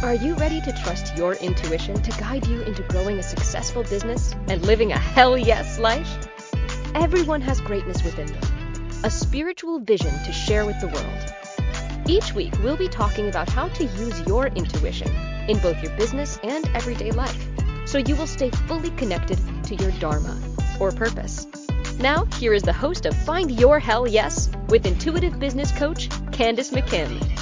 Are you ready to trust your intuition to guide you into growing a successful business and living a hell yes life? Everyone has greatness within them, a spiritual vision to share with the world. Each week, we'll be talking about how to use your intuition in both your business and everyday life so you will stay fully connected to your Dharma or purpose. Now, here is the host of Find Your Hell Yes with intuitive business coach Candace McKim.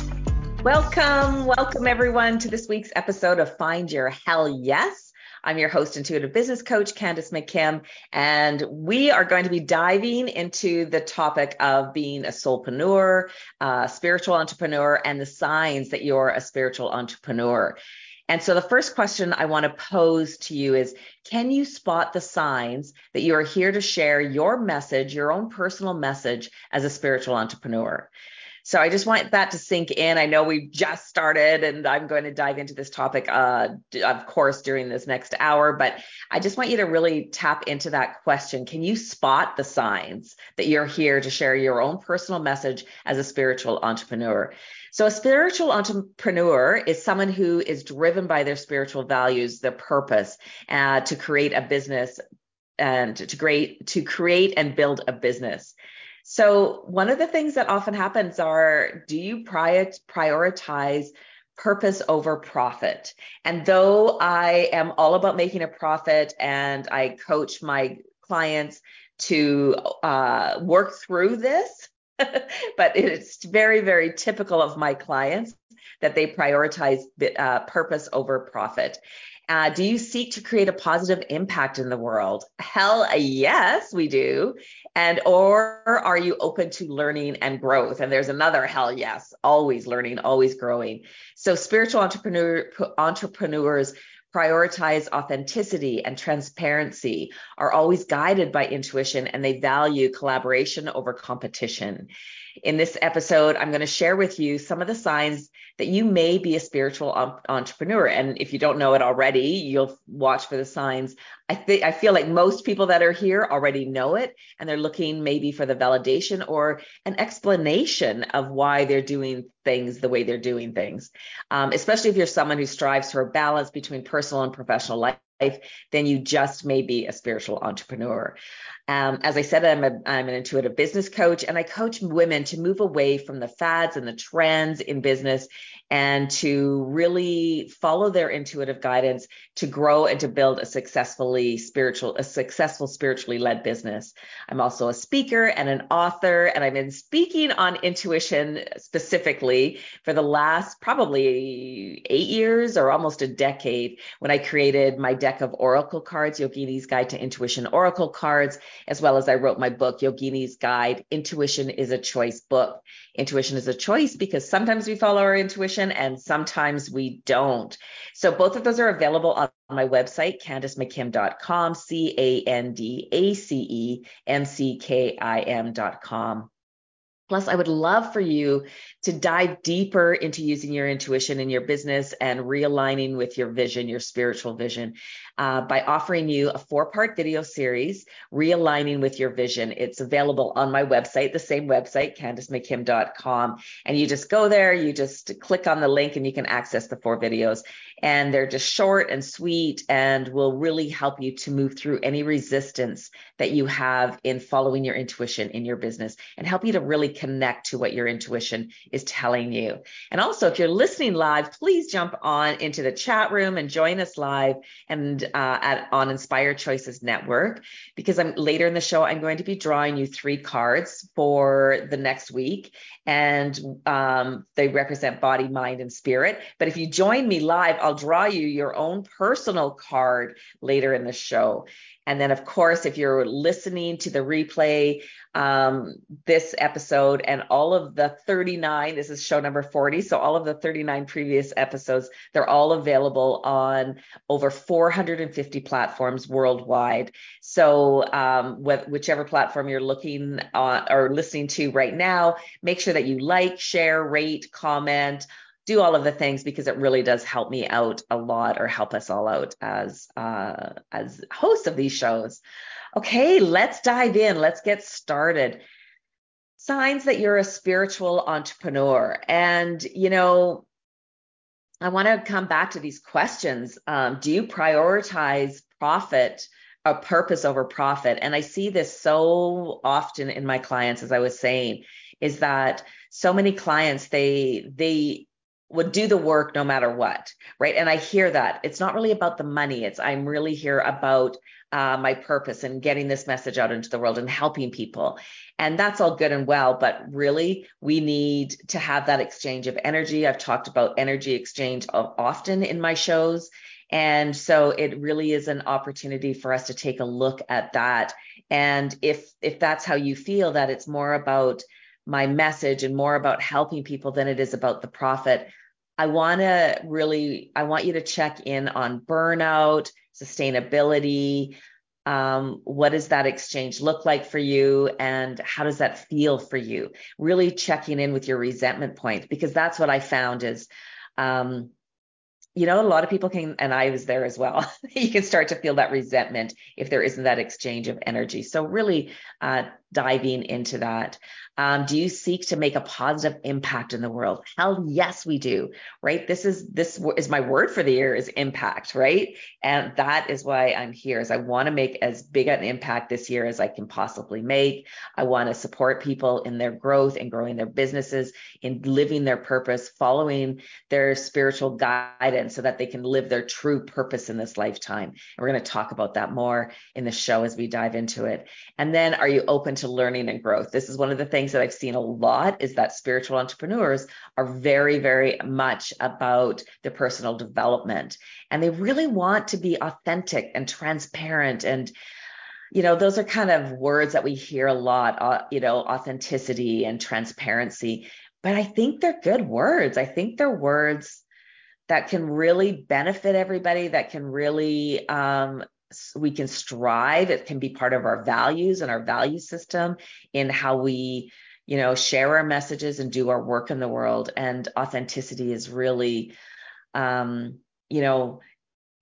Welcome, welcome everyone to this week's episode of Find Your Hell Yes. I'm your host, intuitive business coach Candace McKim, and we are going to be diving into the topic of being a soulpreneur, spiritual entrepreneur, and the signs that you're a spiritual entrepreneur. And so the first question I want to pose to you is Can you spot the signs that you are here to share your message, your own personal message as a spiritual entrepreneur? So I just want that to sink in. I know we've just started and I'm going to dive into this topic, uh, of course, during this next hour, but I just want you to really tap into that question. Can you spot the signs that you're here to share your own personal message as a spiritual entrepreneur? So a spiritual entrepreneur is someone who is driven by their spiritual values, their purpose, uh, to create a business and to create to create and build a business. So one of the things that often happens are do you prioritize purpose over profit? And though I am all about making a profit and I coach my clients to uh, work through this, but it's very, very typical of my clients that they prioritize uh, purpose over profit. Uh, do you seek to create a positive impact in the world? Hell yes, we do. And or are you open to learning and growth? And there's another hell yes, always learning, always growing. So spiritual entrepreneur entrepreneurs prioritize authenticity and transparency, are always guided by intuition, and they value collaboration over competition. In this episode, I'm going to share with you some of the signs that you may be a spiritual entrepreneur. And if you don't know it already, you'll watch for the signs. I think I feel like most people that are here already know it and they're looking maybe for the validation or an explanation of why they're doing things the way they're doing things. Um, especially if you're someone who strives for a balance between personal and professional life then you just may be a spiritual entrepreneur. Um, as I said, I'm, a, I'm an intuitive business coach and I coach women to move away from the fads and the trends in business and to really follow their intuitive guidance to grow and to build a successfully spiritual, a successful spiritually led business. I'm also a speaker and an author, and I've been speaking on intuition specifically for the last probably eight years or almost a decade when I created my deck of oracle cards, Yogini's Guide to Intuition Oracle Cards, as well as I wrote my book, Yogini's Guide Intuition is a Choice book. Intuition is a choice because sometimes we follow our intuition and sometimes we don't. So both of those are available on my website, candacemckim.com, C A N D A C E M C K I M.com. Plus, I would love for you to dive deeper into using your intuition in your business and realigning with your vision, your spiritual vision, uh, by offering you a four part video series, Realigning with Your Vision. It's available on my website, the same website, candacemckim.com. And you just go there, you just click on the link, and you can access the four videos. And they're just short and sweet and will really help you to move through any resistance that you have in following your intuition in your business and help you to really connect to what your intuition is telling you. And also, if you're listening live, please jump on into the chat room and join us live and uh, at on Inspired Choices Network because I'm later in the show I'm going to be drawing you three cards for the next week, and um, they represent body, mind, and spirit. But if you join me live, I'll draw you your own personal card later in the show. And then, of course, if you're listening to the replay, um, this episode and all of the 39, this is show number 40. So all of the 39 previous episodes, they're all available on over 450 platforms worldwide. So um, wh- whichever platform you're looking on or listening to right now, make sure that you like, share, rate, comment do all of the things because it really does help me out a lot or help us all out as uh, as hosts of these shows. Okay, let's dive in. Let's get started. Signs that you're a spiritual entrepreneur. And, you know, I want to come back to these questions. Um, do you prioritize profit, a purpose over profit? And I see this so often in my clients, as I was saying, is that so many clients they they would do the work no matter what, right? And I hear that it's not really about the money. It's I'm really here about uh, my purpose and getting this message out into the world and helping people. And that's all good and well, but really we need to have that exchange of energy. I've talked about energy exchange often in my shows. And so it really is an opportunity for us to take a look at that. And if if that's how you feel that it's more about my message and more about helping people than it is about the profit, I want to really I want you to check in on burnout, sustainability, um, what does that exchange look like for you and how does that feel for you really checking in with your resentment point because that's what i found is um, you know, a lot of people can, and I was there as well. you can start to feel that resentment if there isn't that exchange of energy. So, really uh, diving into that. Um, do you seek to make a positive impact in the world? Hell yes, we do. Right. This is this is my word for the year is impact. Right. And that is why I'm here. Is I want to make as big an impact this year as I can possibly make. I want to support people in their growth and growing their businesses, in living their purpose, following their spiritual guidance, so that they can live their true purpose in this lifetime. And we're going to talk about that more in the show as we dive into it. And then, are you open to learning and growth? This is one of the things that I've seen a lot is that spiritual entrepreneurs are very, very much about their personal development. And they really want to be authentic and transparent. And you know those are kind of words that we hear a lot uh, you know authenticity and transparency. But i think they're good words. I think they're words that can really benefit everybody that can really um, we can strive it can be part of our values and our value system in how we you know share our messages and do our work in the world. And authenticity is really um you know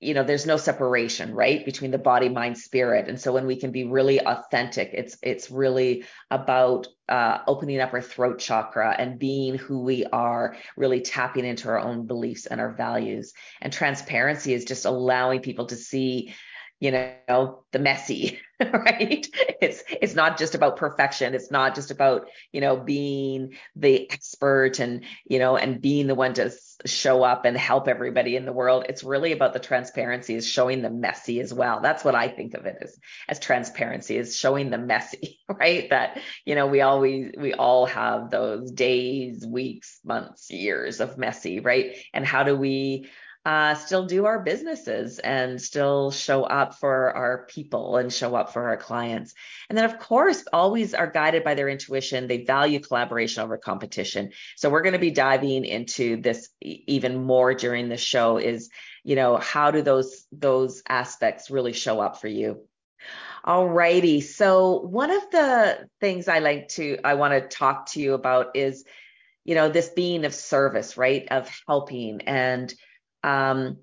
you know there's no separation right between the body mind spirit. And so when we can be really authentic it's it's really about uh, opening up our throat chakra and being who we are really tapping into our own beliefs and our values. And transparency is just allowing people to see you know the messy right? It's it's not just about perfection. It's not just about you know being the expert and you know and being the one to show up and help everybody in the world. It's really about the transparency is showing the messy as well. That's what i think of it as as transparency is showing the messy right? That you know we always we all have those days weeks months years of messy right? And how do we uh, still do our businesses and still show up for our people and show up for our clients. And then, of course, always are guided by their intuition. They value collaboration over competition. So we're going to be diving into this even more during the show. Is you know how do those those aspects really show up for you? All righty. So one of the things I like to I want to talk to you about is you know this being of service, right? Of helping and um,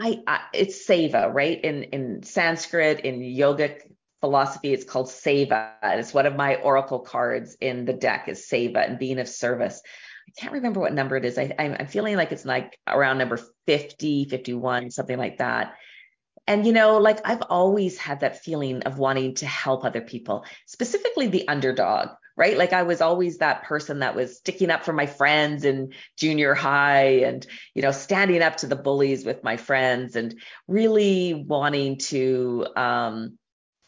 I, I, it's seva, right? In in Sanskrit, in yogic philosophy, it's called seva. It's one of my oracle cards in the deck is seva and being of service. I can't remember what number it is. I, I'm feeling like it's like around number 50, 51, something like that. And, you know, like I've always had that feeling of wanting to help other people, specifically the underdog, right? Like I was always that person that was sticking up for my friends in junior high and, you know, standing up to the bullies with my friends and really wanting to um,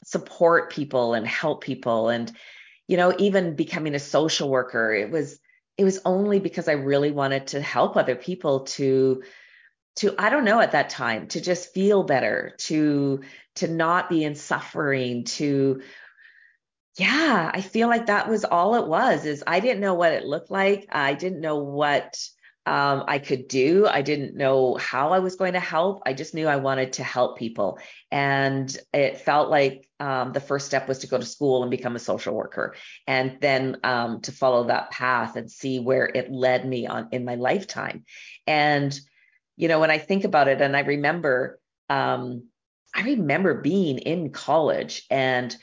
support people and help people. And, you know, even becoming a social worker, it was, it was only because I really wanted to help other people to, to i don't know at that time to just feel better to to not be in suffering to yeah, I feel like that was all it was is I didn't know what it looked like. I didn't know what um, I could do. I didn't know how I was going to help. I just knew I wanted to help people. And it felt like um, the first step was to go to school and become a social worker and then um, to follow that path and see where it led me on in my lifetime. And, you know, when I think about it and I remember, um, I remember being in college and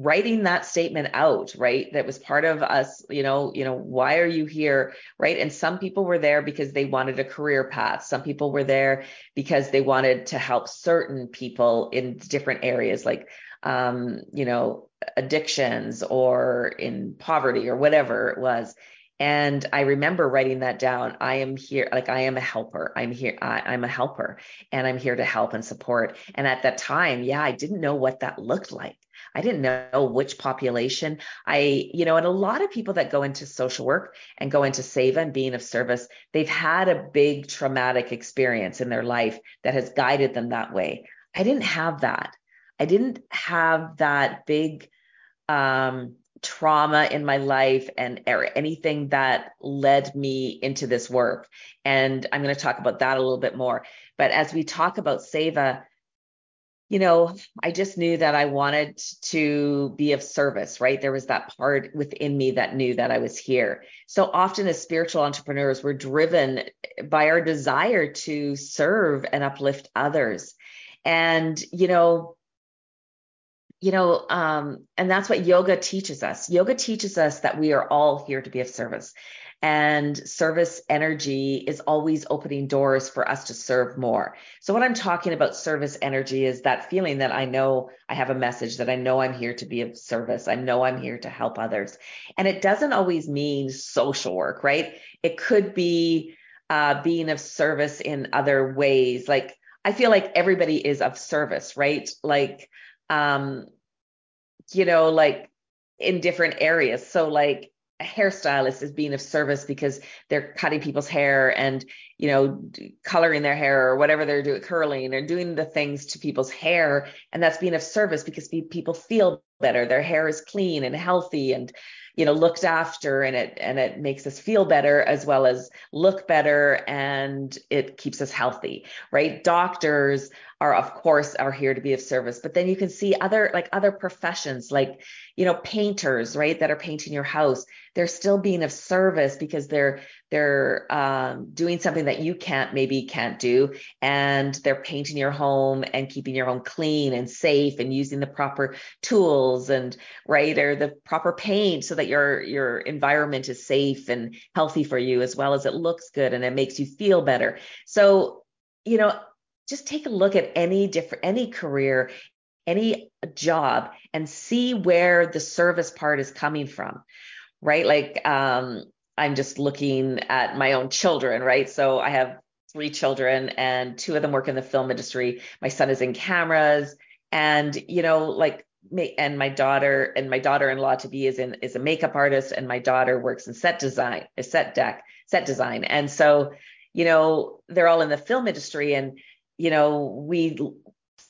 writing that statement out, right? That was part of us, you know, you know, why are you here, right? And some people were there because they wanted a career path. Some people were there because they wanted to help certain people in different areas, like, um, you know, addictions or in poverty or whatever it was. And I remember writing that down. I am here, like I am a helper. I'm here. I, am a helper and I'm here to help and support. And at that time, yeah, I didn't know what that looked like. I didn't know which population I, you know, and a lot of people that go into social work and go into SEVA and being of service, they've had a big traumatic experience in their life that has guided them that way. I didn't have that. I didn't have that big, um, trauma in my life and anything that led me into this work. And I'm going to talk about that a little bit more. But as we talk about SEVA, you know, I just knew that I wanted to be of service, right? There was that part within me that knew that I was here. So often, as spiritual entrepreneurs, we're driven by our desire to serve and uplift others. And, you know, you know, um, and that's what yoga teaches us. Yoga teaches us that we are all here to be of service. And service energy is always opening doors for us to serve more. So, what I'm talking about service energy is that feeling that I know I have a message, that I know I'm here to be of service. I know I'm here to help others. And it doesn't always mean social work, right? It could be uh, being of service in other ways. Like, I feel like everybody is of service, right? Like, um, you know, like in different areas. So like a hairstylist is being of service because they're cutting people's hair and you know coloring their hair or whatever they're doing curling or doing the things to people's hair. And that's being of service because people feel better. Their hair is clean and healthy and you know looked after and it and it makes us feel better as well as look better and it keeps us healthy right? Doctors are of course are here to be of service. But then you can see other like other professions like you know painters right that are painting your house. They're still being of service because they're they're um, doing something that you can't maybe can't do. And they're painting your home and keeping your home clean and safe and using the proper tools and right or the proper paint so that your your environment is safe and healthy for you as well as it looks good and it makes you feel better. So you know just take a look at any different any career any job and see where the service part is coming from right? Like um i'm just looking at my own children right? So i have three children and two of them work in the film industry. My son is in cameras and you know like me and my daughter and my daughter-in-law to be is in is a makeup artist and my daughter works in set design a set deck set design. And so you know they're all in the film industry and you know, we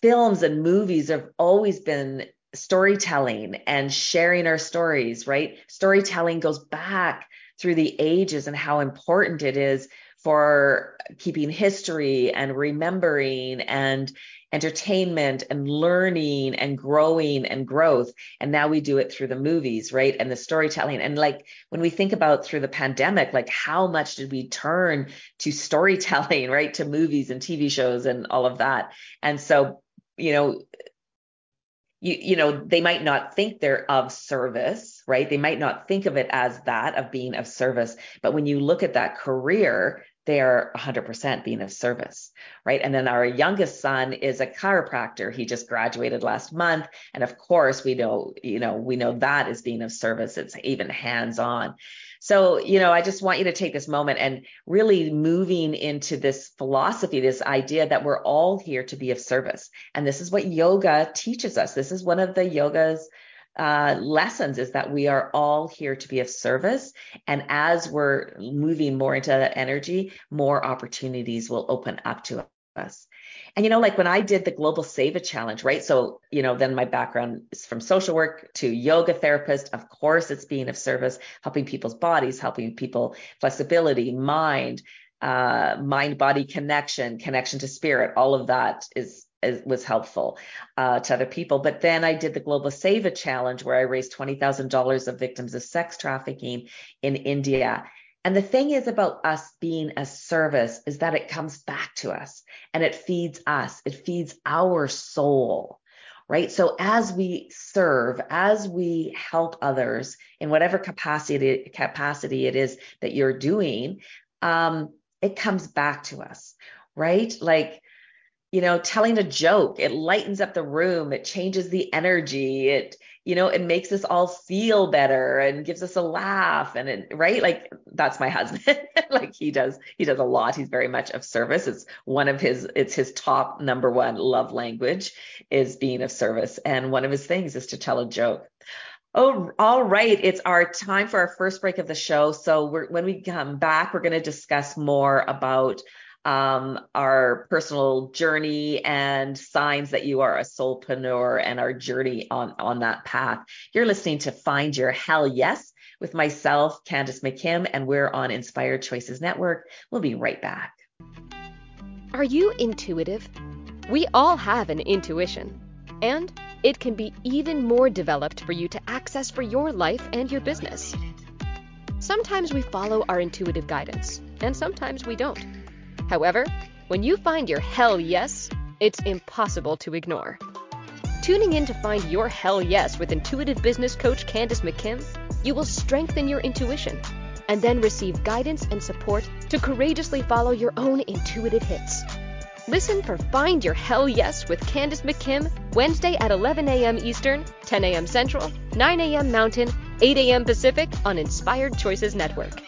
films and movies have always been storytelling and sharing our stories, right? Storytelling goes back through the ages and how important it is for keeping history and remembering and entertainment and learning and growing and growth. And now we do it through the movies, right? And the storytelling. And like when we think about through the pandemic, like how much did we turn to storytelling, right? To movies and TV shows and all of that. And so, you know, you you know they might not think they're of service right they might not think of it as that of being of service but when you look at that career they are 100% being of service right? And then our youngest son is a chiropractor. He just graduated last month. And of course we know you know we know that is being of service. It's even hands on so, you know, I just want you to take this moment and really moving into this philosophy, this idea that we're all here to be of service. And this is what yoga teaches us. This is one of the yoga's uh, lessons is that we are all here to be of service. And as we're moving more into that energy, more opportunities will open up to us. And you know, like when I did the Global Seva Challenge, right? So, you know, then my background is from social work to yoga therapist. Of course, it's being of service, helping people's bodies, helping people flexibility, mind, uh, mind body connection, connection to spirit. All of that is, is was helpful uh, to other people. But then I did the Global Seva Challenge where I raised $20,000 of victims of sex trafficking in India. And the thing is about us being a service is that it comes back to us and it feeds us, it feeds our soul, right? So as we serve, as we help others in whatever capacity capacity it is that you're doing, um, it comes back to us, right? Like you know, telling a joke, it lightens up the room, it changes the energy, it, you know, it makes us all feel better and gives us a laugh. And it, right, like that's my husband. like he does, he does a lot. He's very much of service. It's one of his, it's his top number one love language is being of service. And one of his things is to tell a joke. Oh, all right. It's our time for our first break of the show. So when we come back, we're going to discuss more about um, our personal journey and signs that you are a soulpreneur and our journey on, on that path. You're listening to Find Your Hell Yes with myself, Candace McKim, and we're on Inspired Choices Network. We'll be right back. Are you intuitive? We all have an intuition, and it can be even more developed for you to access for your life and your business. Sometimes we follow our intuitive guidance, and sometimes we don't. However, when you find your hell yes, it's impossible to ignore. Tuning in to find your hell yes with intuitive business coach Candace McKim, you will strengthen your intuition and then receive guidance and support to courageously follow your own intuitive hits. Listen for Find Your Hell Yes with Candace McKim Wednesday at 11 a.m. Eastern, 10 a.m. Central, 9 a.m. Mountain, 8 a.m. Pacific on Inspired Choices Network.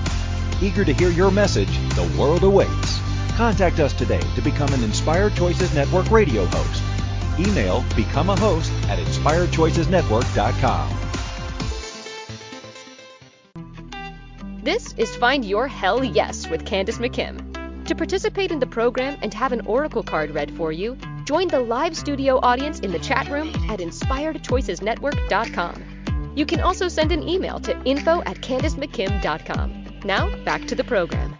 Eager to hear your message, the world awaits. Contact us today to become an Inspired Choices Network radio host. Email become a host at inspiredchoicesnetwork.com. This is Find Your Hell Yes with Candace McKim. To participate in the program and have an Oracle card read for you, join the live studio audience in the chat room at inspiredchoicesnetwork.com. You can also send an email to info at candacemckim.com. Now, back to the program.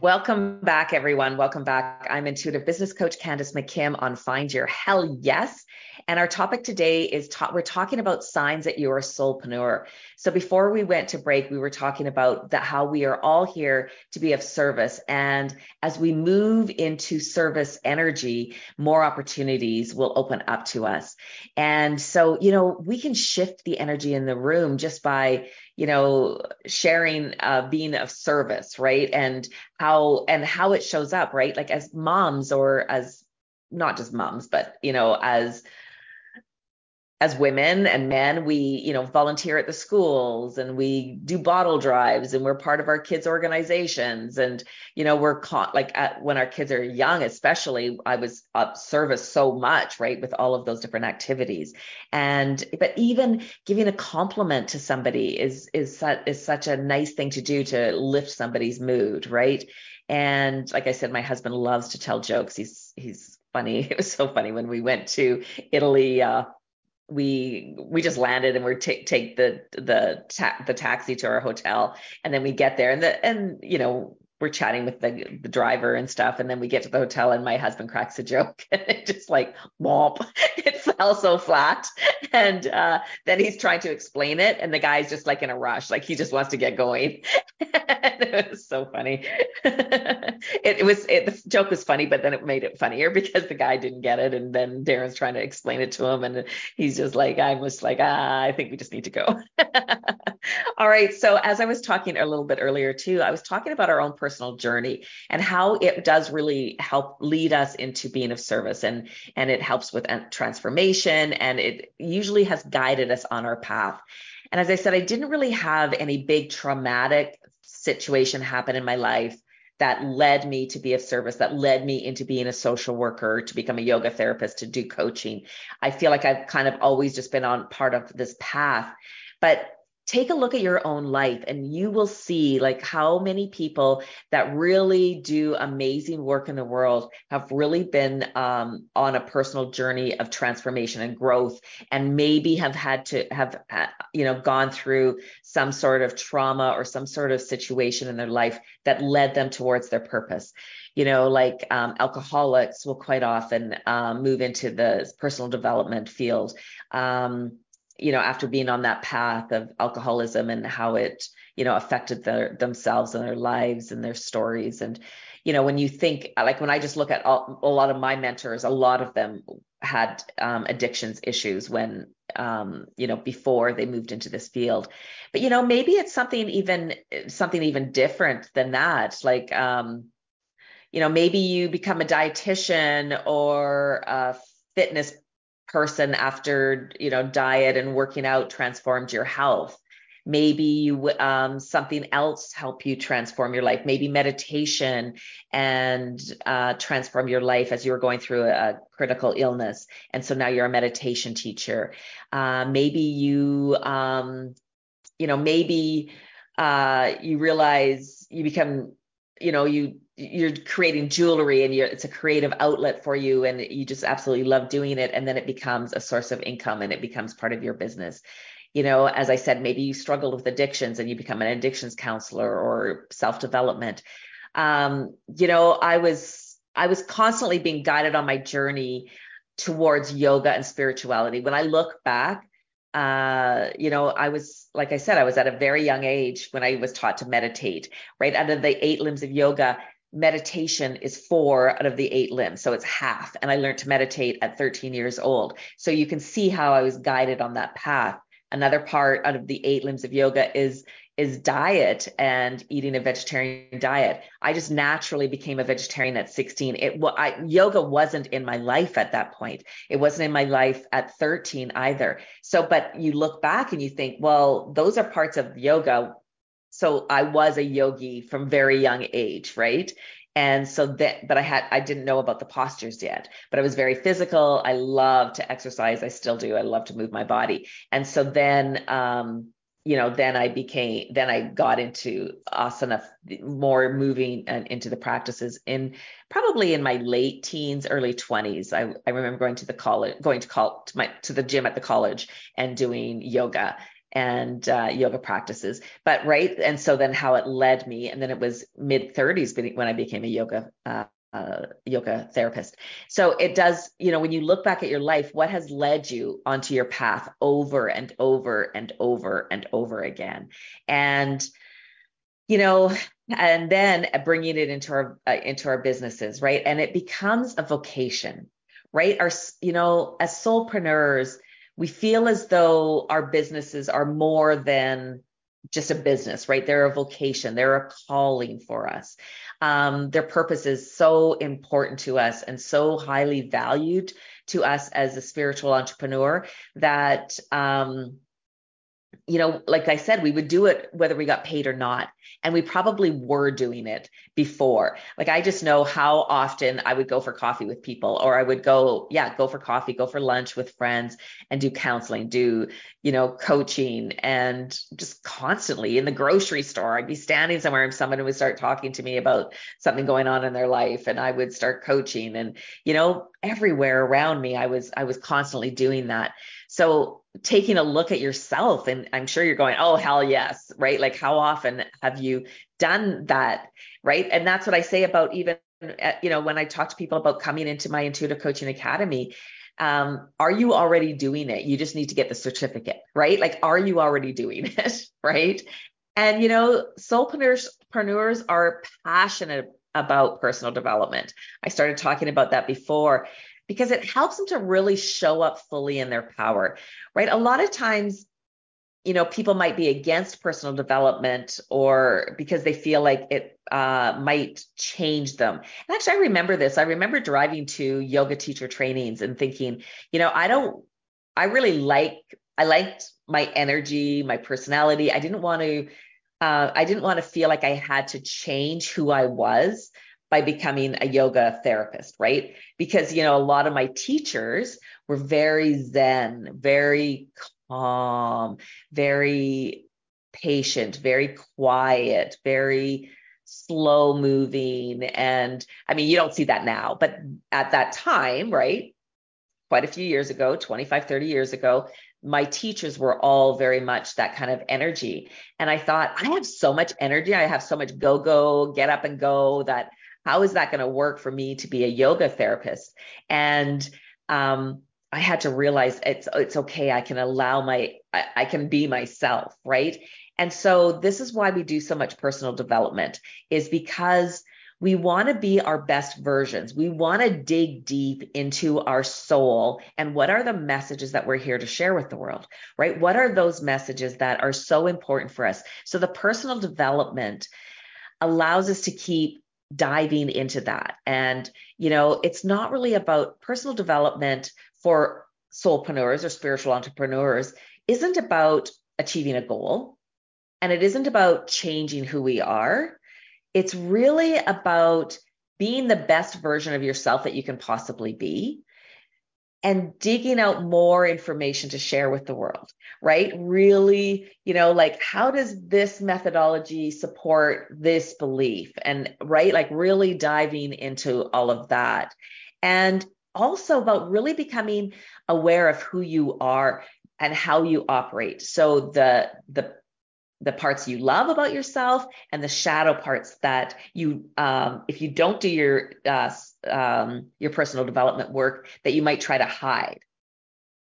Welcome back, everyone. Welcome back. I'm intuitive business coach Candace McKim on Find Your Hell Yes. And our topic today is ta- we're talking about signs that you're a soulpreneur. So before we went to break, we were talking about that how we are all here to be of service. And as we move into service energy, more opportunities will open up to us. And so, you know, we can shift the energy in the room just by, you know, sharing, uh, being of service, right? And how, and how it shows up, right? Like as moms or as not just moms, but, you know, as, as women and men, we, you know, volunteer at the schools and we do bottle drives and we're part of our kids' organizations. And, you know, we're caught like at, when our kids are young, especially, I was up service so much, right, with all of those different activities. And, but even giving a compliment to somebody is, is, is such a nice thing to do to lift somebody's mood, right? And like I said, my husband loves to tell jokes. He's, he's funny. It was so funny when we went to Italy, uh, we we just landed and we're take take the the ta- the taxi to our hotel and then we get there and the and you know we're chatting with the, the driver and stuff. And then we get to the hotel and my husband cracks a joke and it just like womp, it fell so flat. And uh, then he's trying to explain it. And the guy's just like in a rush, like he just wants to get going. it was so funny. it, it, was, it, the joke was funny, but then it made it funnier because the guy didn't get it. And then Darren's trying to explain it to him. And he's just like, I was like, ah, I think we just need to go. All right. So as I was talking a little bit earlier too, I was talking about our own personal personal journey and how it does really help lead us into being of service and and it helps with transformation and it usually has guided us on our path. And as I said, I didn't really have any big traumatic situation happen in my life that led me to be of service, that led me into being a social worker, to become a yoga therapist, to do coaching. I feel like I've kind of always just been on part of this path. But take a look at your own life and you will see like how many people that really do amazing work in the world have really been um, on a personal journey of transformation and growth and maybe have had to have uh, you know gone through some sort of trauma or some sort of situation in their life that led them towards their purpose. You know like um, alcoholics will quite often um, move into the personal development field. Um, you know, after being on that path of alcoholism and how it, you know, affected their themselves and their lives and their stories. And, you know, when you think like when I just look at all, a lot of my mentors, a lot of them had um, addictions issues when, um, you know, before they moved into this field. But you know, maybe it's something even something even different than that. Like, um, you know, maybe you become a dietitian or a fitness person after you know diet and working out transformed your health. Maybe you um, something else help you transform your life. Maybe meditation and uh, transform your life as you were going through a critical illness. And so now you're a meditation teacher. Uh, maybe you um, you know maybe uh, you realize you become you know you you're creating jewelry and it's a creative outlet for you and you just absolutely love doing it. And then it becomes a source of income and it becomes part of your business. You know as i said maybe you struggled with addictions and you become an addictions counselor or self development um, you know i was i was constantly being guided on my journey towards yoga and spirituality. When i look back uh, you know, I was, like I said, I was at a very young age when I was taught to meditate, right? Out of the eight limbs of yoga, meditation is four out of the eight limbs. So it's half. And I learned to meditate at 13 years old. So you can see how I was guided on that path. Another part out of the eight limbs of yoga is is diet and eating a vegetarian diet. I just naturally became a vegetarian at 16. It I, yoga wasn't in my life at that point. It wasn't in my life at 13 either. So, but you look back and you think, well, those are parts of yoga so I was a yogi from very young age, right? And so that, but I had, I didn't know about the postures yet, but I was very physical. I love to exercise. I still do. I love to move my body. And so then, um, you know, then I became, then I got into asana, more moving and into the practices in probably in my late teens, early 20s. I, I remember going to the college, going to call to my, to the gym at the college and doing yoga and uh, yoga practices. But right, and so then how it led me, and then it was mid 30s when I became a yoga uh, uh, yoga therapist. So it does, you know, when you look back at your life, what has led you onto your path over and over and over and over again, and you know, and then bringing it into our uh, into our businesses, right? And it becomes a vocation, right? Our, you know, as soulpreneurs we feel as though our businesses are more than just a business, right? They're a vocation, they're a calling for us. Um, their purpose is so important to us and so highly valued to us as a spiritual entrepreneur that um, you know, like I said, we would do it whether we got paid or not. And we probably were doing it before. Like I just know how often I would go for coffee with people, or I would go, yeah, go for coffee, go for lunch with friends and do counseling, do, you know, coaching and just constantly in the grocery store. I'd be standing somewhere and someone would start talking to me about something going on in their life and I would start coaching and, you know, everywhere around me, I was, I was constantly doing that. So taking a look at yourself, and I'm sure you're going, oh, hell yes, right? Like, how often have you done that, right? And that's what I say about even, uh, you know, when I talk to people about coming into my intuitive coaching academy. Um, are you already doing it? You just need to get the certificate, right? Like, are you already doing it, right? And you know, soulpreneurs are passionate about personal development. I started talking about that before because it helps them to really show up fully in their power, right? A lot of times, you know, people might be against personal development or because they feel like it uh, might change them. And actually, I remember this. I remember driving to yoga teacher trainings and thinking, you know, I don't, I really like, I liked my energy, my personality. I didn't want to, uh, I didn't want to feel like I had to change who I was by becoming a yoga therapist, right? Because, you know, a lot of my teachers were very zen, very calm, very patient, very quiet, very slow moving. And I mean, you don't see that now, but at that time, right? Quite a few years ago, 25, 30 years ago, my teachers were all very much that kind of energy. And I thought, I have so much energy. I have so much go, go, get up and go that how is that going to work for me to be a yoga therapist? And um, I had to realize it's it's okay. I can allow my I, I can be myself, right? And so this is why we do so much personal development is because we want to be our best versions. We want to dig deep into our soul and what are the messages that we're here to share with the world, right? What are those messages that are so important for us? So the personal development allows us to keep diving into that. And, you know, it's not really about personal development for soulpreneurs or spiritual entrepreneurs isn't about achieving a goal and it isn't about changing who we are. It's really about being the best version of yourself that you can possibly be and digging out more information to share with the world, right? Really, you know, like how does this methodology support this belief? And right, like really diving into all of that. And also about really becoming aware of who you are and how you operate. So the the the parts you love about yourself and the shadow parts that you um, if you don't do your uh, um, your personal development work that you might try to hide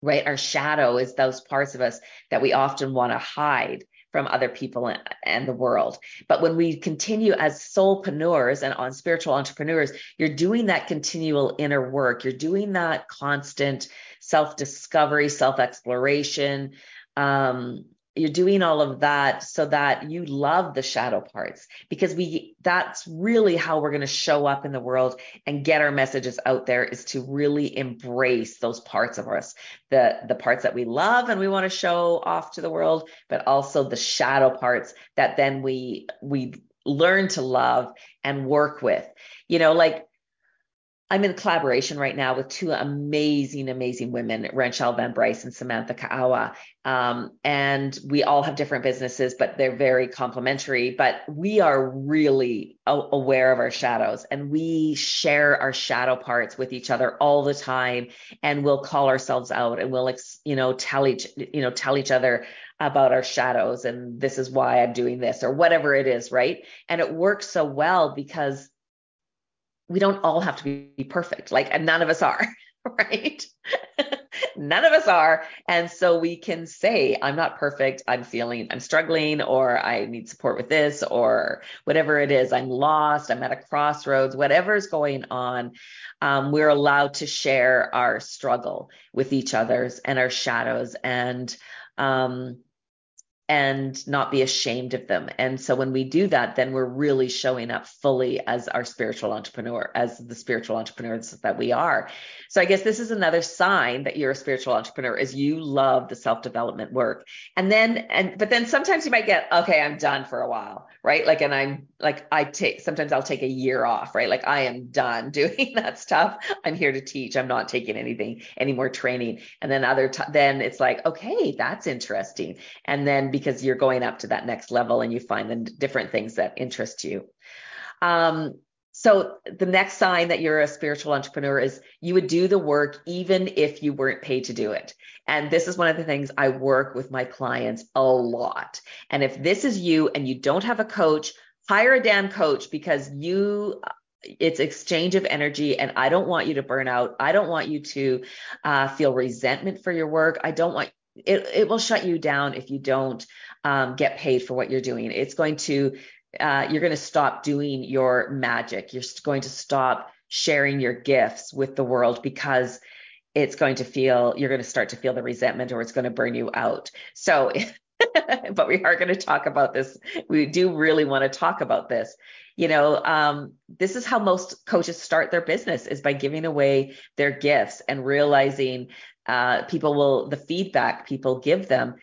right? Our shadow is those parts of us that we often want to hide from other people and the world. But when we continue as soulpreneurs and on spiritual entrepreneurs you're doing that continual inner work. You're doing that constant self discovery self exploration um, you're doing all of that so that you love the shadow parts because we that's really how we're going to show up in the world and get our messages out there is to really embrace those parts of us the the parts that we love and we want to show off to the world but also the shadow parts that then we we learn to love and work with. You know like I'm in collaboration right now with two amazing, amazing women, Rachel Van Bryce and Samantha Kaawa. Um, and we all have different businesses, but they're very complementary. But we are really a- aware of our shadows and we share our shadow parts with each other all the time. And we'll call ourselves out and we'll, you know, tell each, you know, tell each other about our shadows and this is why I'm doing this or whatever it is, right? And it works so well because we don't all have to be perfect. Like, and none of us are, right? none of us are. And so we can say, I'm not perfect. I'm feeling, I'm struggling, or I need support with this, or whatever it is. I'm lost. I'm at a crossroads, whatever's going on. Um, we're allowed to share our struggle with each other's and our shadows. And, um, and not be ashamed of them. And so when we do that, then we're really showing up fully as our spiritual entrepreneur, as the spiritual entrepreneurs that we are. So I guess this is another sign that you're a spiritual entrepreneur is you love the self-development work. And then and but then sometimes you might get, okay, I'm done for a while, right? Like and I'm like I take sometimes I'll take a year off, right? Like I am done doing that stuff. I'm here to teach. I'm not taking anything any more training. And then other t- then it's like, okay, that's interesting. And then because you're going up to that next level and you find the different things that interest you. Um, so the next sign that you're a spiritual entrepreneur is you would do the work even if you weren't paid to do it. And this is one of the things I work with my clients a lot. And if this is you and you don't have a coach, hire a damn coach because you it's exchange of energy and i don't want you to burn out i don't want you to uh, feel resentment for your work i don't want it, it will shut you down if you don't um, get paid for what you're doing. It's going to, uh, you're going to stop doing your magic. You're going to stop sharing your gifts with the world because it's going to feel, you're going to start to feel the resentment or it's going to burn you out. So, but we are going to talk about this. We do really want to talk about this. You know, um, this is how most coaches start their business is by giving away their gifts and realizing uh, people will the feedback people give them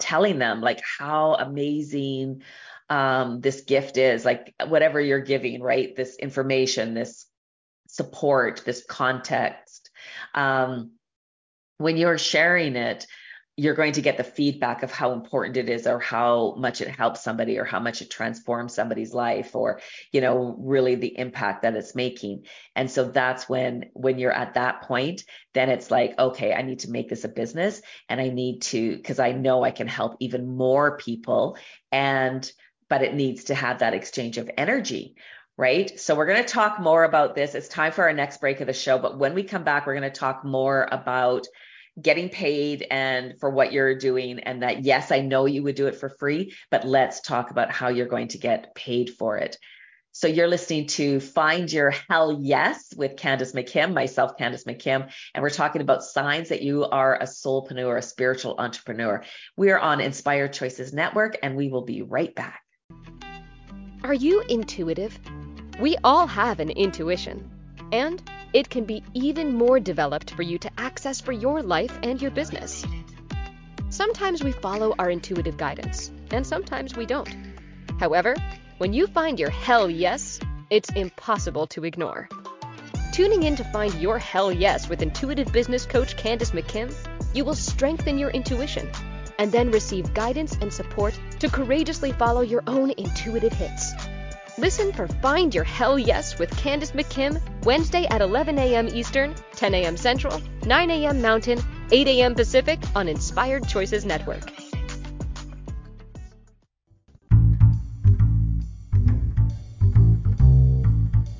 telling them like how amazing um, this gift is like whatever you're giving right? This information this support this context. Um, when you're sharing it you're going to get the feedback of how important it is or how much it helps somebody or how much it transforms somebody's life or you know really the impact that it's making and so that's when when you're at that point then it's like okay i need to make this a business and i need to because i know i can help even more people and but it needs to have that exchange of energy right? So we're going to talk more about this. It's time for our next break of the show. But when we come back, we're going to talk more about getting paid and for what you're doing and that yes i know you would do it for free but let's talk about how you're going to get paid for it. So you're listening to find your hell yes with candace mckim myself candace mckim and we're talking about signs that you are a soulpreneur a spiritual entrepreneur. We are on inspired choices network and we will be right back. Are you intuitive? We all have an intuition and it can be even more developed for you to access for your life and your business. Sometimes we follow our intuitive guidance, and sometimes we don't. However, when you find your hell yes, it's impossible to ignore. Tuning in to find your hell yes with intuitive business coach Candace McKim, you will strengthen your intuition and then receive guidance and support to courageously follow your own intuitive hits. Listen for Find Your Hell Yes with Candace McKim, Wednesday at 11 a.m. Eastern, 10 a.m. Central, 9 a.m. Mountain, 8 a.m. Pacific on Inspired Choices Network.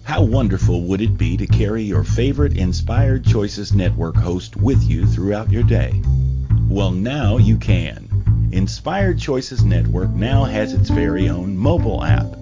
How wonderful would it be to carry your favorite Inspired Choices Network host with you throughout your day? Well, now you can. Inspired Choices Network now has its very own mobile app.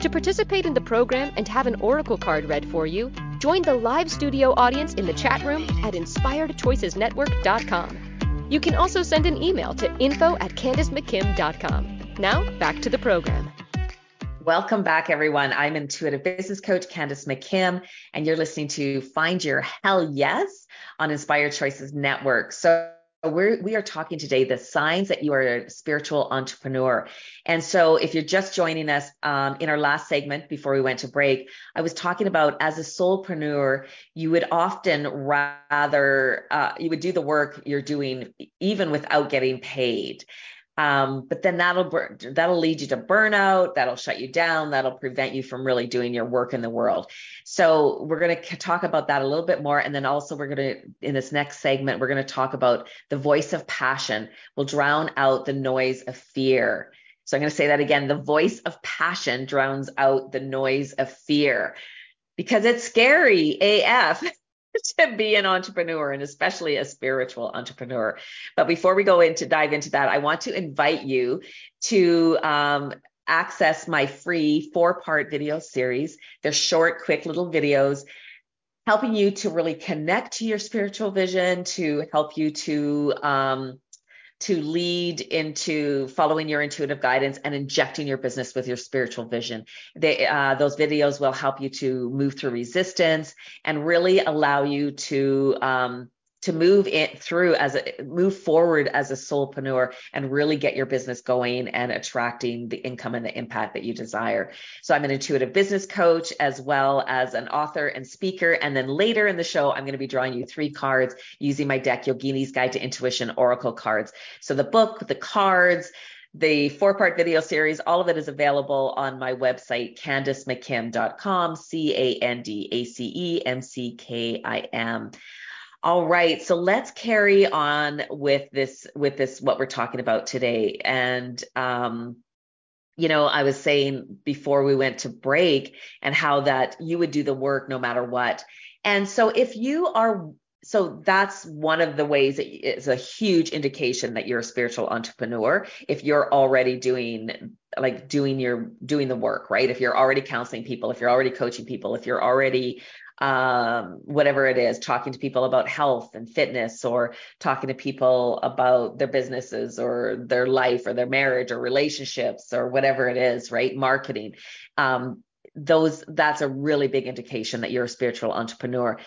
To participate in the program and have an Oracle card read for you, join the live studio audience in the chat room at inspiredchoicesnetwork.com. You can also send an email to info at candacemckim.com. Now, back to the program. Welcome back, everyone. I'm intuitive business coach Candace McKim, and you're listening to Find Your Hell Yes on Inspired Choices Network. So, we're, we are talking today the signs that you are a spiritual entrepreneur. And so, if you're just joining us um, in our last segment before we went to break, I was talking about as a soulpreneur, you would often rather uh, you would do the work you're doing even without getting paid. Um, but then that'll that'll lead you to burnout. That'll shut you down. That'll prevent you from really doing your work in the world. So we're going to talk about that a little bit more, and then also we're going to in this next segment we're going to talk about the voice of passion will drown out the noise of fear. So I'm going to say that again: the voice of passion drowns out the noise of fear because it's scary AF. to be an entrepreneur and especially a spiritual entrepreneur. But before we go into dive into that, I want to invite you to um, access my free four part video series. They're short, quick little videos helping you to really connect to your spiritual vision, to help you to um, to lead into following your intuitive guidance and injecting your business with your spiritual vision. They, uh, those videos will help you to move through resistance and really allow you to um, to move it through as a move forward as a soulpreneur and really get your business going and attracting the income and the impact that you desire. So I'm an intuitive business coach as well as an author and speaker. And then later in the show, I'm going to be drawing you three cards using my deck Yogini's Guide to Intuition Oracle cards. So the book, the cards, the four part video series, all of it is available on my website, candacemckim.com, C A N D A C E M C K I M. All right, so let's carry on with this with this what we're talking about today. And um, you know, I was saying before we went to break and how that you would do the work no matter what. And so if you are so that's one of the ways that it's a huge indication that you're a spiritual entrepreneur if you're already doing like doing your doing the work right if you're already counseling people if you're already coaching people if you're already um, whatever it is, talking to people about health and fitness, or talking to people about their businesses or their life or their marriage or relationships or whatever it is, right? Marketing. Um, those that's a really big indication that you're a spiritual entrepreneur.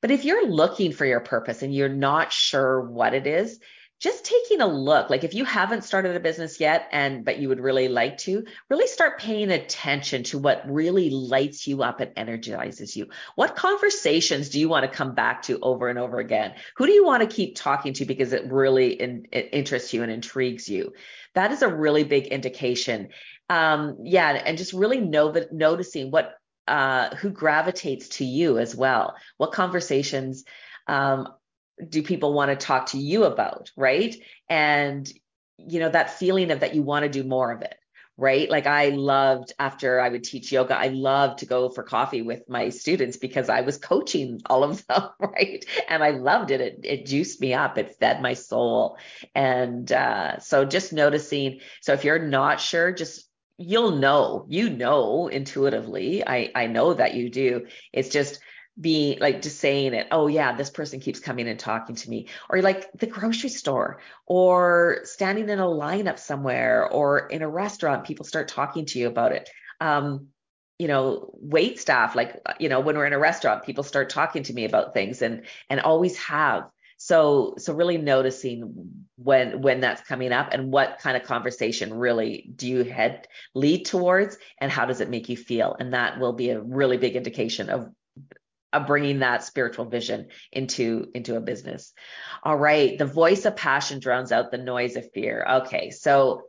But if you're looking for your purpose and you're not sure what it is, just taking a look. Like if you haven't started a business yet and but you would really like to really start paying attention to what really lights you up and energizes you. What conversations do you want to come back to over and over again? Who do you want to keep talking to because it really in, it interests you and intrigues you? That is a really big indication. Um yeah and just really know that noticing what uh who gravitates to you as well. What conversations um, do people want to talk to you about right? And you know that feeling of that you want to do more of it right? Like i loved after i would teach yoga i loved to go for coffee with my students because i was coaching all of them right? And i loved it. It, it juiced me up. It fed my soul. And uh, so just noticing so if you're not sure just you'll know. You know intuitively. I i know that you do. It's just being like just saying it oh yeah this person keeps coming and talking to me or like the grocery store or standing in a lineup somewhere or in a restaurant people start talking to you about it. Um you know wait staff like you know when we're in a restaurant people start talking to me about things and and always have. So so really noticing when when that's coming up and what kind of conversation really do you head lead towards and how does it make you feel? And that will be a really big indication of of bringing that spiritual vision into into a business. All right, the voice of passion drowns out the noise of fear. Okay, so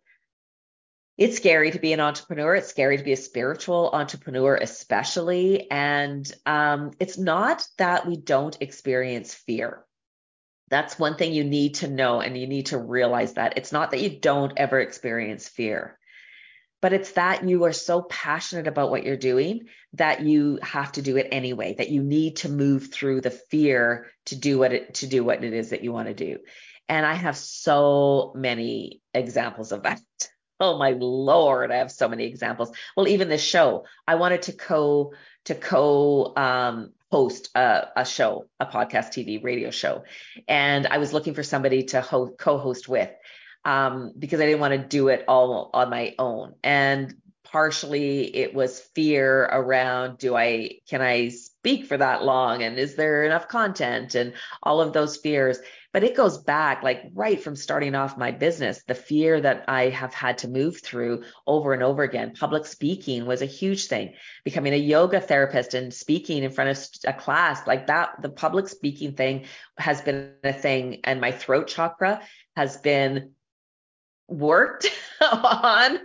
it's scary to be an entrepreneur. It's scary to be a spiritual entrepreneur, especially. And um, it's not that we don't experience fear. That's one thing you need to know, and you need to realize that it's not that you don't ever experience fear but it's that you are so passionate about what you're doing that you have to do it anyway that you need to move through the fear to do what it to do what it is that you want to do. And i have so many examples of that. Oh my lord i have so many examples. Well even this show i wanted to co to co um, host a, a, show a podcast tv radio show. And i was looking for somebody to ho- co-host with um, because I didn't want to do it all on my own. And partially it was fear around do I can I speak for that long and is there enough content and all of those fears. But it goes back like right from starting off my business, the fear that I have had to move through over and over again. Public speaking was a huge thing. Becoming a yoga therapist and speaking in front of a class like that, the public speaking thing has been a thing. And my throat chakra has been worked on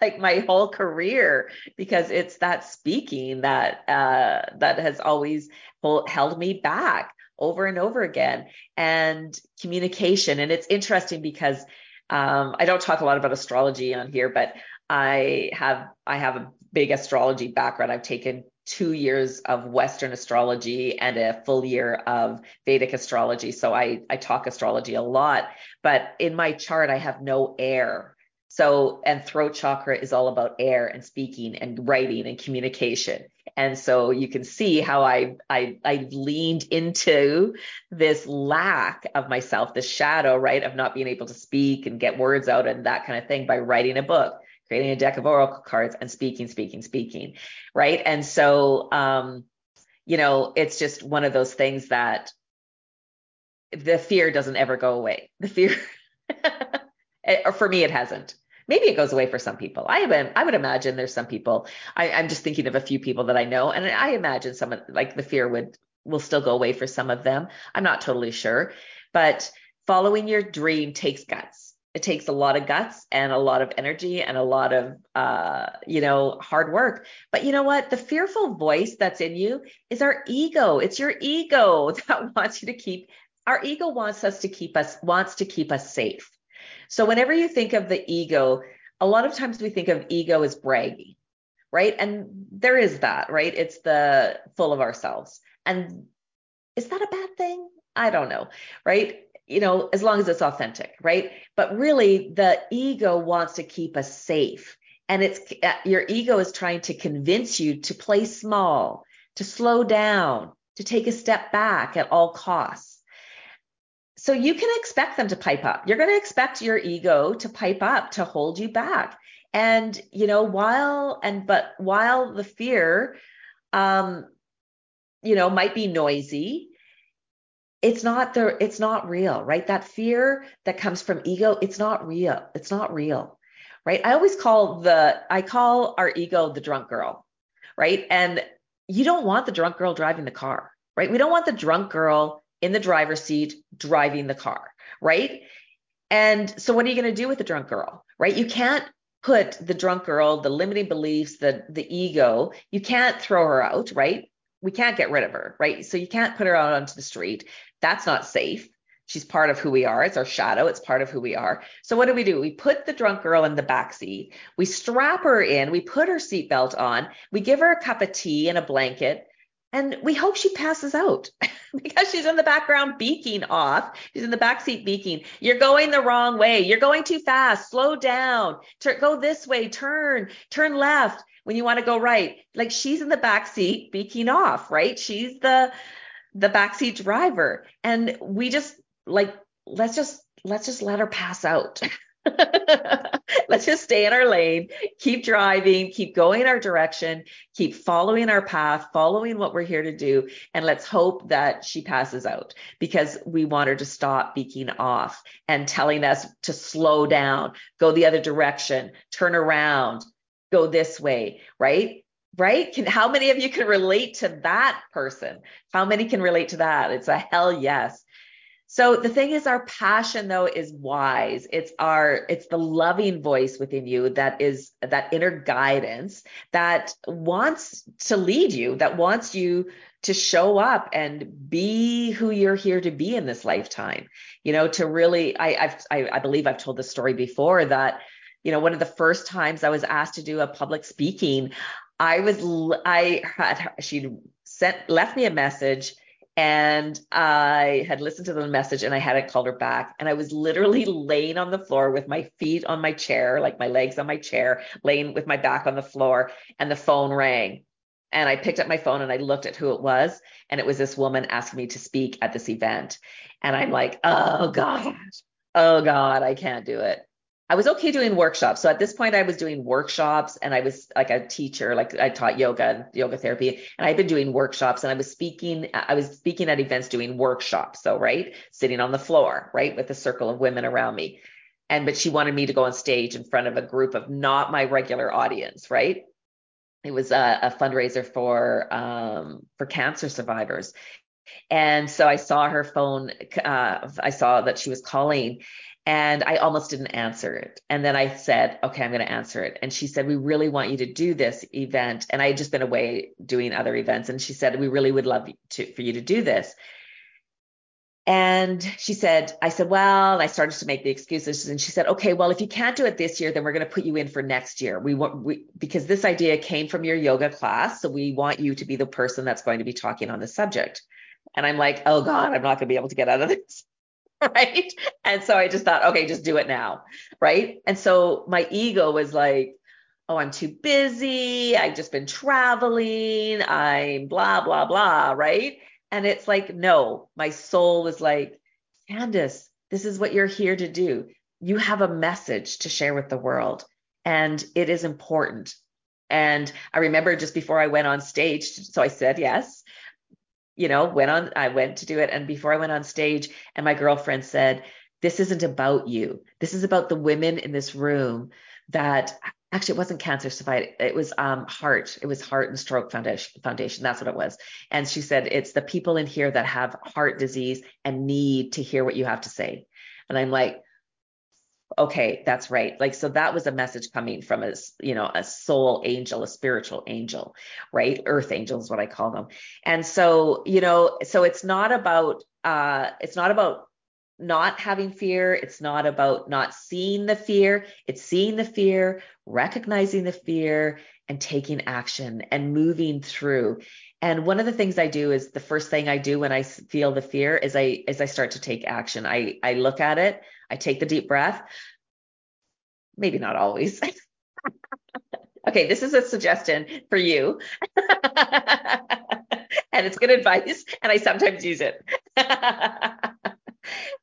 like my whole career because it's that speaking that uh, that has always hold, held me back over and over again and communication. And it's interesting because um, I don't talk a lot about astrology on here but I have I have a big astrology background. I've taken two years of Western astrology and a full year of Vedic astrology. So I, I talk astrology a lot, but in my chart, I have no air. So, and throat chakra is all about air and speaking and writing and communication. And so you can see how I, I, I leaned into this lack of myself, this shadow, right, of not being able to speak and get words out and that kind of thing by writing a book creating a deck of oracle cards and speaking, speaking, speaking. Right. And so, um, you know, it's just one of those things that the fear doesn't ever go away. The fear, or for me, it hasn't. Maybe it goes away for some people. I have, I would imagine there's some people. I, I'm just thinking of a few people that I know, and I imagine some of, like the fear would will still go away for some of them. I'm not totally sure, but following your dream takes guts it takes a lot of guts and a lot of energy and a lot of uh, you know hard work. But you know what? The fearful voice that's in you is our ego. It's your ego that wants you to keep our ego wants us to keep us wants to keep us safe. So whenever you think of the ego a lot of times we think of ego as braggy right? And there is that right? It's the full of ourselves. And is that a bad thing? I don't know right you know, as long as it's authentic, right? But really, the ego wants to keep us safe. And it's uh, your ego is trying to convince you to play small, to slow down, to take a step back at all costs. So you can expect them to pipe up. You're going to expect your ego to pipe up to hold you back. And you know, while and but while the fear um you know might be noisy, it's not the it's not real, right? That fear that comes from ego, it's not real. It's not real. Right? I always call the I call our ego the drunk girl, right? And you don't want the drunk girl driving the car, right? We don't want the drunk girl in the driver's seat driving the car, right? And so what are you going to do with the drunk girl, right? You can't put the drunk girl, the limiting beliefs, the the ego, you can't throw her out, right? We can't get rid of her, right? So you can't put her out onto the street. That's not safe. She's part of who we are. It's our shadow. It's part of who we are. So what do we do? We put the drunk girl in the back seat. We strap her in. We put her seatbelt on. We give her a cup of tea and a blanket, and we hope she passes out because she's in the background beaking off. She's in the back seat beaking. You're going the wrong way. You're going too fast. Slow down. Tur- go this way. Turn. Turn left when you want to go right. Like she's in the back seat beaking off, right? She's the the backseat driver. And we just like let's just let's just let her pass out. let's just stay in our lane, keep driving, keep going our direction, keep following our path, following what we're here to do, and let's hope that she passes out because we want her to stop beaking off and telling us to slow down, go the other direction, turn around, go this way, right? Right? Can, how many of you can relate to that person? How many can relate to that? It's a hell yes. So the thing is our passion though is wise. It's our it's the loving voice within you that is that inner guidance that wants to lead you, that wants you to show up and be who you're here to be in this lifetime. You know, to really I I've, I, I believe I've told the story before that you know, one of the first times I was asked to do a public speaking, I was I had she sent left me a message and I had listened to the message and I hadn't called her back. And I was literally laying on the floor with my feet on my chair, like my legs on my chair, laying with my back on the floor, and the phone rang. And I picked up my phone and I looked at who it was. And it was this woman asking me to speak at this event. And I'm like, oh God, oh God, I can't do it. I was okay doing workshops. So at this point, I was doing workshops and I was like a teacher, like I taught yoga and yoga therapy. And I've been doing workshops and I was speaking, I was speaking at events doing workshops. So, right, sitting on the floor, right, with a circle of women around me. And, but she wanted me to go on stage in front of a group of not my regular audience, right? It was a, a fundraiser for, um, for cancer survivors. And so I saw her phone, uh, I saw that she was calling and I almost didn't answer it. And then I said, okay, I'm going to answer it. And she said, we really want you to do this event. And I had just been away doing other events. And she said, we really would love to, for you to do this. And she said, I said, well, I started to make the excuses. And she said, okay, well, if you can't do it this year, then we're going to put you in for next year. We want, we, because this idea came from your yoga class. So we want you to be the person that's going to be talking on the subject. And I'm like, oh God, I'm not going to be able to get out of this. right? And so I just thought, okay, just do it now, right? And so my ego was like, oh, I'm too busy. I've just been traveling. I'm blah, blah, blah, right? And it's like, no, my soul was like, Candace, this is what you're here to do. You have a message to share with the world, and it is important. And I remember just before I went on stage, so I said yes you know, went on, I went to do it. And before I went on stage, and my girlfriend said, This isn't about you. This is about the women in this room that actually it wasn't cancer survivor. It was um, heart. It was heart and stroke foundation foundation. That's what it was. And she said, it's the people in here that have heart disease and need to hear what you have to say. And I'm like, okay, that's right. Like, so that was a message coming from a, you know, a soul angel, a spiritual angel, right? Earth angel is what I call them. And so, you know, so it's not about, uh, it's not about not having fear. It's not about not seeing the fear. It's seeing the fear, recognizing the fear and taking action and moving through. And one of the things I do is the first thing I do when I feel the fear is I, is I start to take action. I, I look at it. I take the deep breath. Maybe not always. okay, this is a suggestion for you. and it's good advice, and I sometimes use it.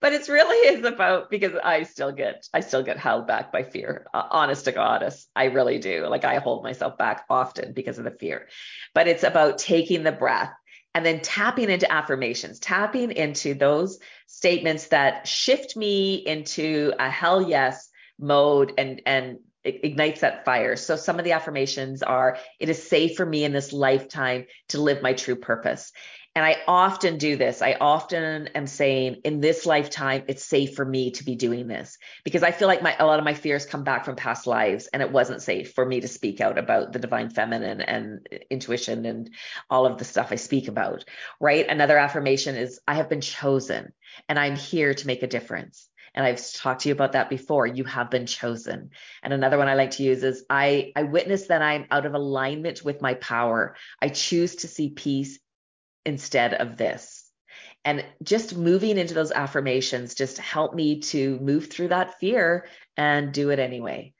but it's really is about because I still get I still get held back by fear. Uh, honest to goddess, I really do. Like I hold myself back often because of the fear. But it's about taking the breath and then tapping into affirmations, tapping into those statements that shift me into a hell yes mode and and ignites that fire. So some of the affirmations are it is safe for me in this lifetime to live my true purpose. And I often do this. I often am saying in this lifetime, it's safe for me to be doing this because I feel like my, a lot of my fears come back from past lives and it wasn't safe for me to speak out about the divine feminine and uh, intuition and all of the stuff I speak about. Right. Another affirmation is I have been chosen and I'm here to make a difference. And I've talked to you about that before. You have been chosen. And another one I like to use is I, I witness that I'm out of alignment with my power. I choose to see peace instead of this. And just moving into those affirmations just help me to move through that fear and do it anyway.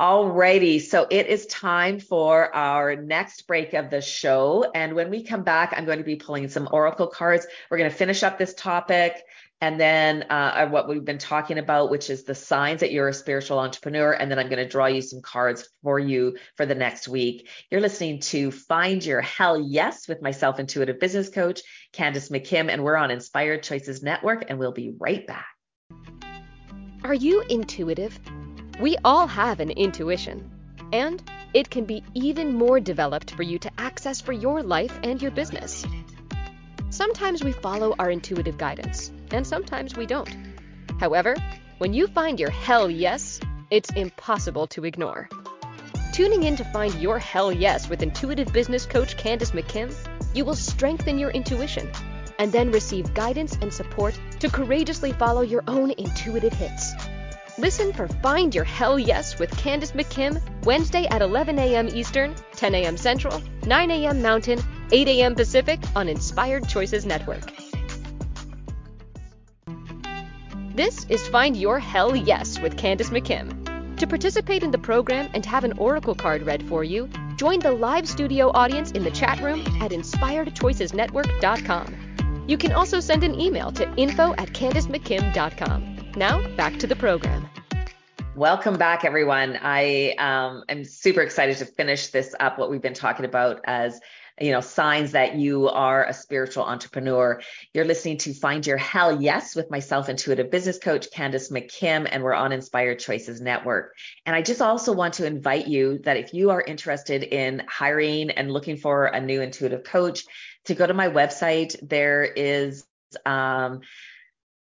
Alrighty, so it is time for our next break of the show. And when we come back, I'm going to be pulling some oracle cards. We're going to finish up this topic and then uh, what we've been talking about, which is the signs that you're a spiritual entrepreneur. And then I'm going to draw you some cards for you for the next week. You're listening to Find Your Hell Yes with myself, intuitive business coach, Candace McKim, and we're on Inspired Choices Network, and we'll be right back. Are you intuitive? We all have an intuition, and it can be even more developed for you to access for your life and your business. Sometimes we follow our intuitive guidance and sometimes we don't. However, when you find your hell yes, it's impossible to ignore. Tuning in to find your hell yes with intuitive business coach Candace McKim, you will strengthen your intuition and then receive guidance and support to courageously follow your own intuitive hits. Listen for Find Your Hell Yes with Candace McKim Wednesday at 11 a.m. Eastern, 10 a.m. Central, 9 a.m. Mountain, 8 a.m. Pacific on Inspired Choices Network. This is Find Your Hell Yes with Candace McKim. To participate in the program and have an oracle card read for you, join the live studio audience in the chat room at inspiredchoicesnetwork.com. You can also send an email to info at candacemckim.com. Now, back to the program. Welcome back, everyone. I um, am super excited to finish this up, what we've been talking about as you know, signs that you are a spiritual entrepreneur. You're listening to Find Your Hell Yes with myself, intuitive business coach Candace McKim, and we're on Inspired Choices Network. And I just also want to invite you that if you are interested in hiring and looking for a new intuitive coach, to go to my website. There is um,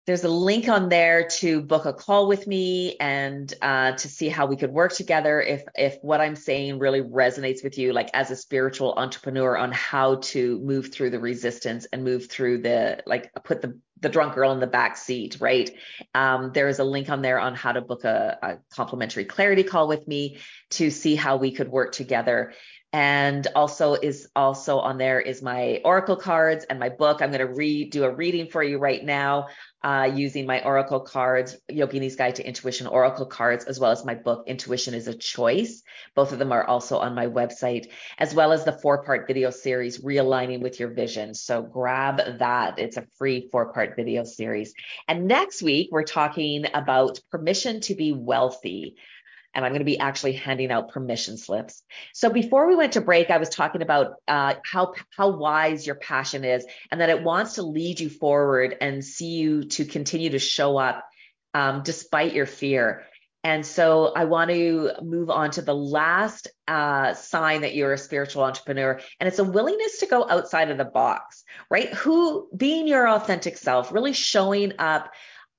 there's a link on there to book a call with me and uh, to see how we could work together if if what i'm saying really resonates with you like as a spiritual entrepreneur on how to move through the resistance and move through the like put the the drunk girl in the back seat right? Um, there is a link on there on how to book a, a complimentary clarity call with me to see how we could work together and also is also on there is my oracle cards and my book. I'm going to do a reading for you right now uh, using my oracle cards yogini's guide to intuition oracle cards as well as my book intuition is a choice. Both of them are also on my website as well as the four part video series realigning with your vision. So grab that. It's a free four part video series. And next week we're talking about permission to be wealthy and I'm going to be actually handing out permission slips. So before we went to break, I was talking about uh, how how wise your passion is, and that it wants to lead you forward and see you to continue to show up um, despite your fear. And so I want to move on to the last uh, sign that you're a spiritual entrepreneur, and it's a willingness to go outside of the box, right? Who being your authentic self, really showing up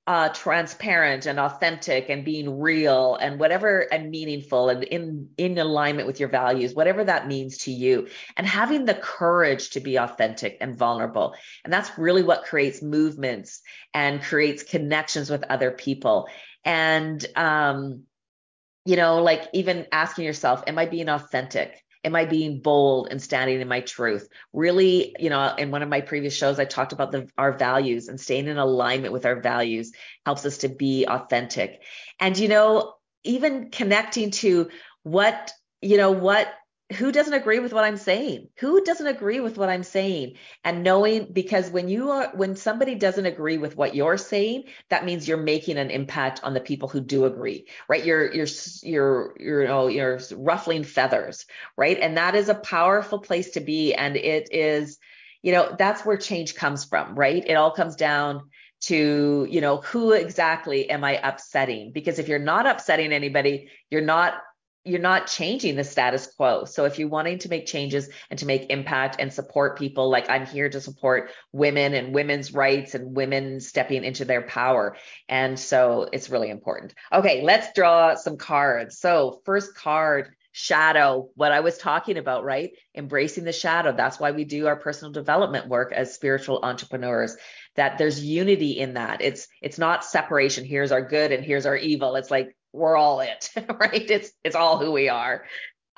uh, transparent and authentic and being real and whatever and meaningful and in in alignment with your values whatever that means to you. And having the courage to be authentic and vulnerable. And that's really what creates movements and creates connections with other people. And um you know like even asking yourself am i being authentic am I being bold and standing in my truth? Really, you know, in one of my previous shows, I talked about the, our values and staying in alignment with our values helps us to be authentic. And, you know, even connecting to what, you know, what who doesn't agree with what I'm saying? Who doesn't agree with what I'm saying? And knowing because when you are when somebody doesn't agree with what you're saying, that means you're making an impact on the people who do agree, right? You're you're you're you're you know you're ruffling feathers, right? And that is a powerful place to be. And it is, you know, that's where change comes from, right? It all comes down to you know who exactly am i upsetting because if you're not upsetting anybody you're not you're not changing the status quo. So if you're wanting to make changes and to make impact and support people, like I'm here to support women and women's rights and women stepping into their power. And so it's really important. Okay, let's draw some cards. So first card, shadow, what I was talking about, right? Embracing the shadow. That's why we do our personal development work as spiritual entrepreneurs. That there's unity in that. It's it's not separation. Here's our good and here's our evil. It's like we're all it, right? It's it's all who we are.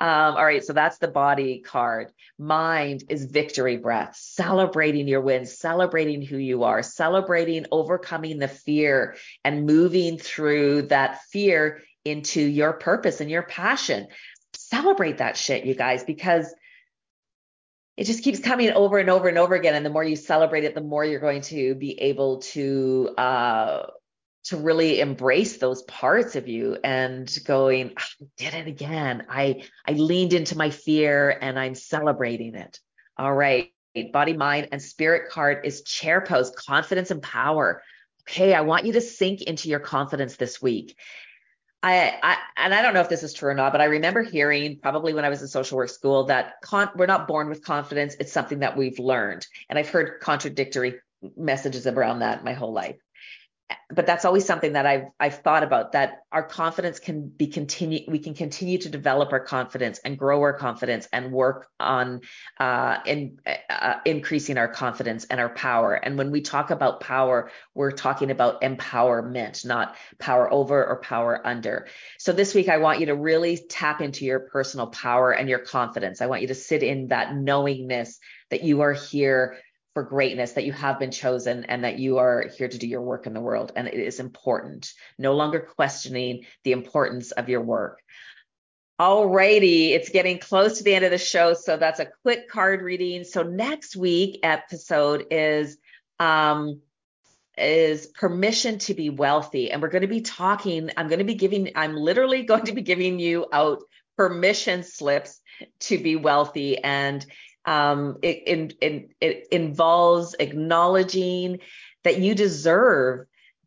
Um, all right, so that's the body card. Mind is victory breath, celebrating your wins, celebrating who you are, celebrating overcoming the fear and moving through that fear into your purpose and your passion. Celebrate that shit, you guys, because it just keeps coming over and over and over again. And the more you celebrate it, the more you're going to be able to uh, to really embrace those parts of you and going ah, I did it again. I i leaned into my fear and i'm celebrating it. All right. Body mind and spirit card is chair pose confidence and power. Okay i want you to sink into your confidence this week. I, I and I don't know if this is true or not, but I remember hearing probably when I was in social work school that con- we're not born with confidence; it's something that we've learned. And I've heard contradictory messages around that my whole life but that's always something that I've I've thought about that our confidence can be continue we can continue to develop our confidence and grow our confidence and work on uh, in uh, increasing our confidence and our power. And when we talk about power, we're talking about empowerment, not power over or power under. So this week, I want you to really tap into your personal power and your confidence. I want you to sit in that knowingness that you are here for greatness, that you have been chosen and that you are here to do your work in the world. And it is important, no longer questioning the importance of your work. Alrighty, it's getting close to the end of the show. So that's a quick card reading. So next week episode is um is permission to be wealthy. And we're going to be talking, I'm going to be giving, I'm literally going to be giving you out permission slips to be wealthy. And um, it, it, involves acknowledging that you deserve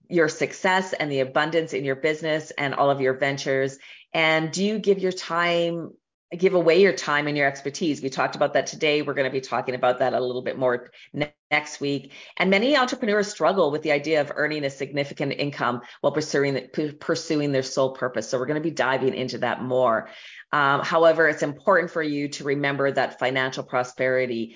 your success and the abundance in your business and all of your ventures. And do you give your time, give away your time and your expertise? We talked about that today. We're going to be talking about that a little bit more ne- next week. And many entrepreneurs struggle with the idea of earning a significant income while pursuing pursuing their sole purpose. So we're going to be diving into that more. Um, however, it's important for you to remember that financial prosperity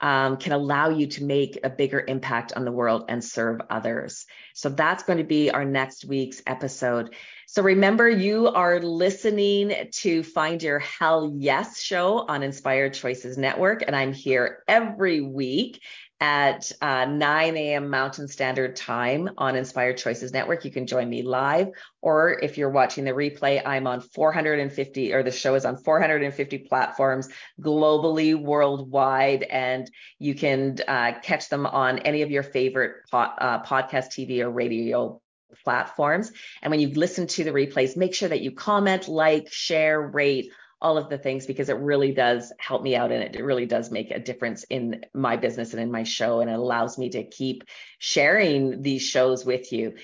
um, can allow you to make a bigger impact on the world and serve others. So that's going to be our next week's episode. So remember, you are listening to Find Your Hell Yes show on Inspired Choices Network, and I'm here every week at uh, 9 a.m. Mountain Standard Time on Inspired Choices Network. You can join me live, or if you're watching the replay, I'm on 450, or the show is on 450 platforms globally, worldwide, and you can uh, catch them on any of your favorite po- uh, podcast, TV, or radio platforms. And when you listen to the replays, make sure that you comment, like, share, rate all of the things because it really does help me out and it really does make a difference in my business and in my show and it allows me to keep sharing these shows with you.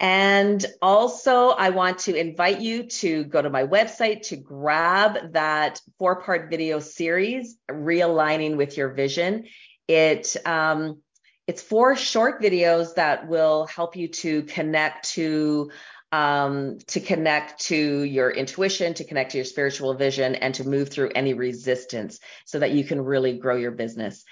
And also, I want to invite you to go to my website to grab that four part video series, Realigning with Your Vision. It, um, it's four short videos that will help you to connect to um, to connect to your intuition, to connect to your spiritual vision, and to move through any resistance so that you can really grow your business.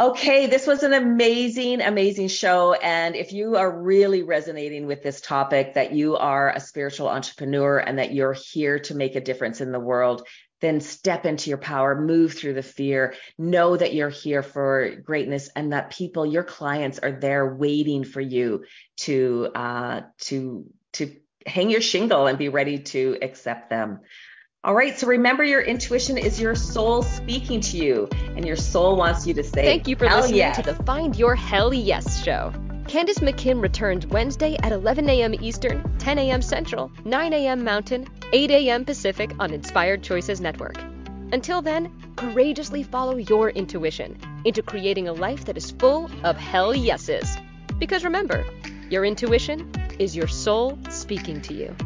Okay, this was an amazing, amazing show. And if you are really resonating with this topic, that you are a spiritual entrepreneur and that you're here to make a difference in the world, then step into your power, move through the fear, know that you're here for greatness and that people, your clients are there waiting for you to, uh, to, to hang your shingle and be ready to accept them. All right, so remember your intuition is your soul speaking to you, and your soul wants you to say, Thank you for listening yes. to the Find Your Hell Yes show. Candace McKim returns Wednesday at 11 a.m. Eastern, 10 a.m. Central, 9 a.m. Mountain, 8 a.m. Pacific on Inspired Choices Network. Until then, courageously follow your intuition into creating a life that is full of hell yeses. Because remember, your intuition is your soul speaking to you.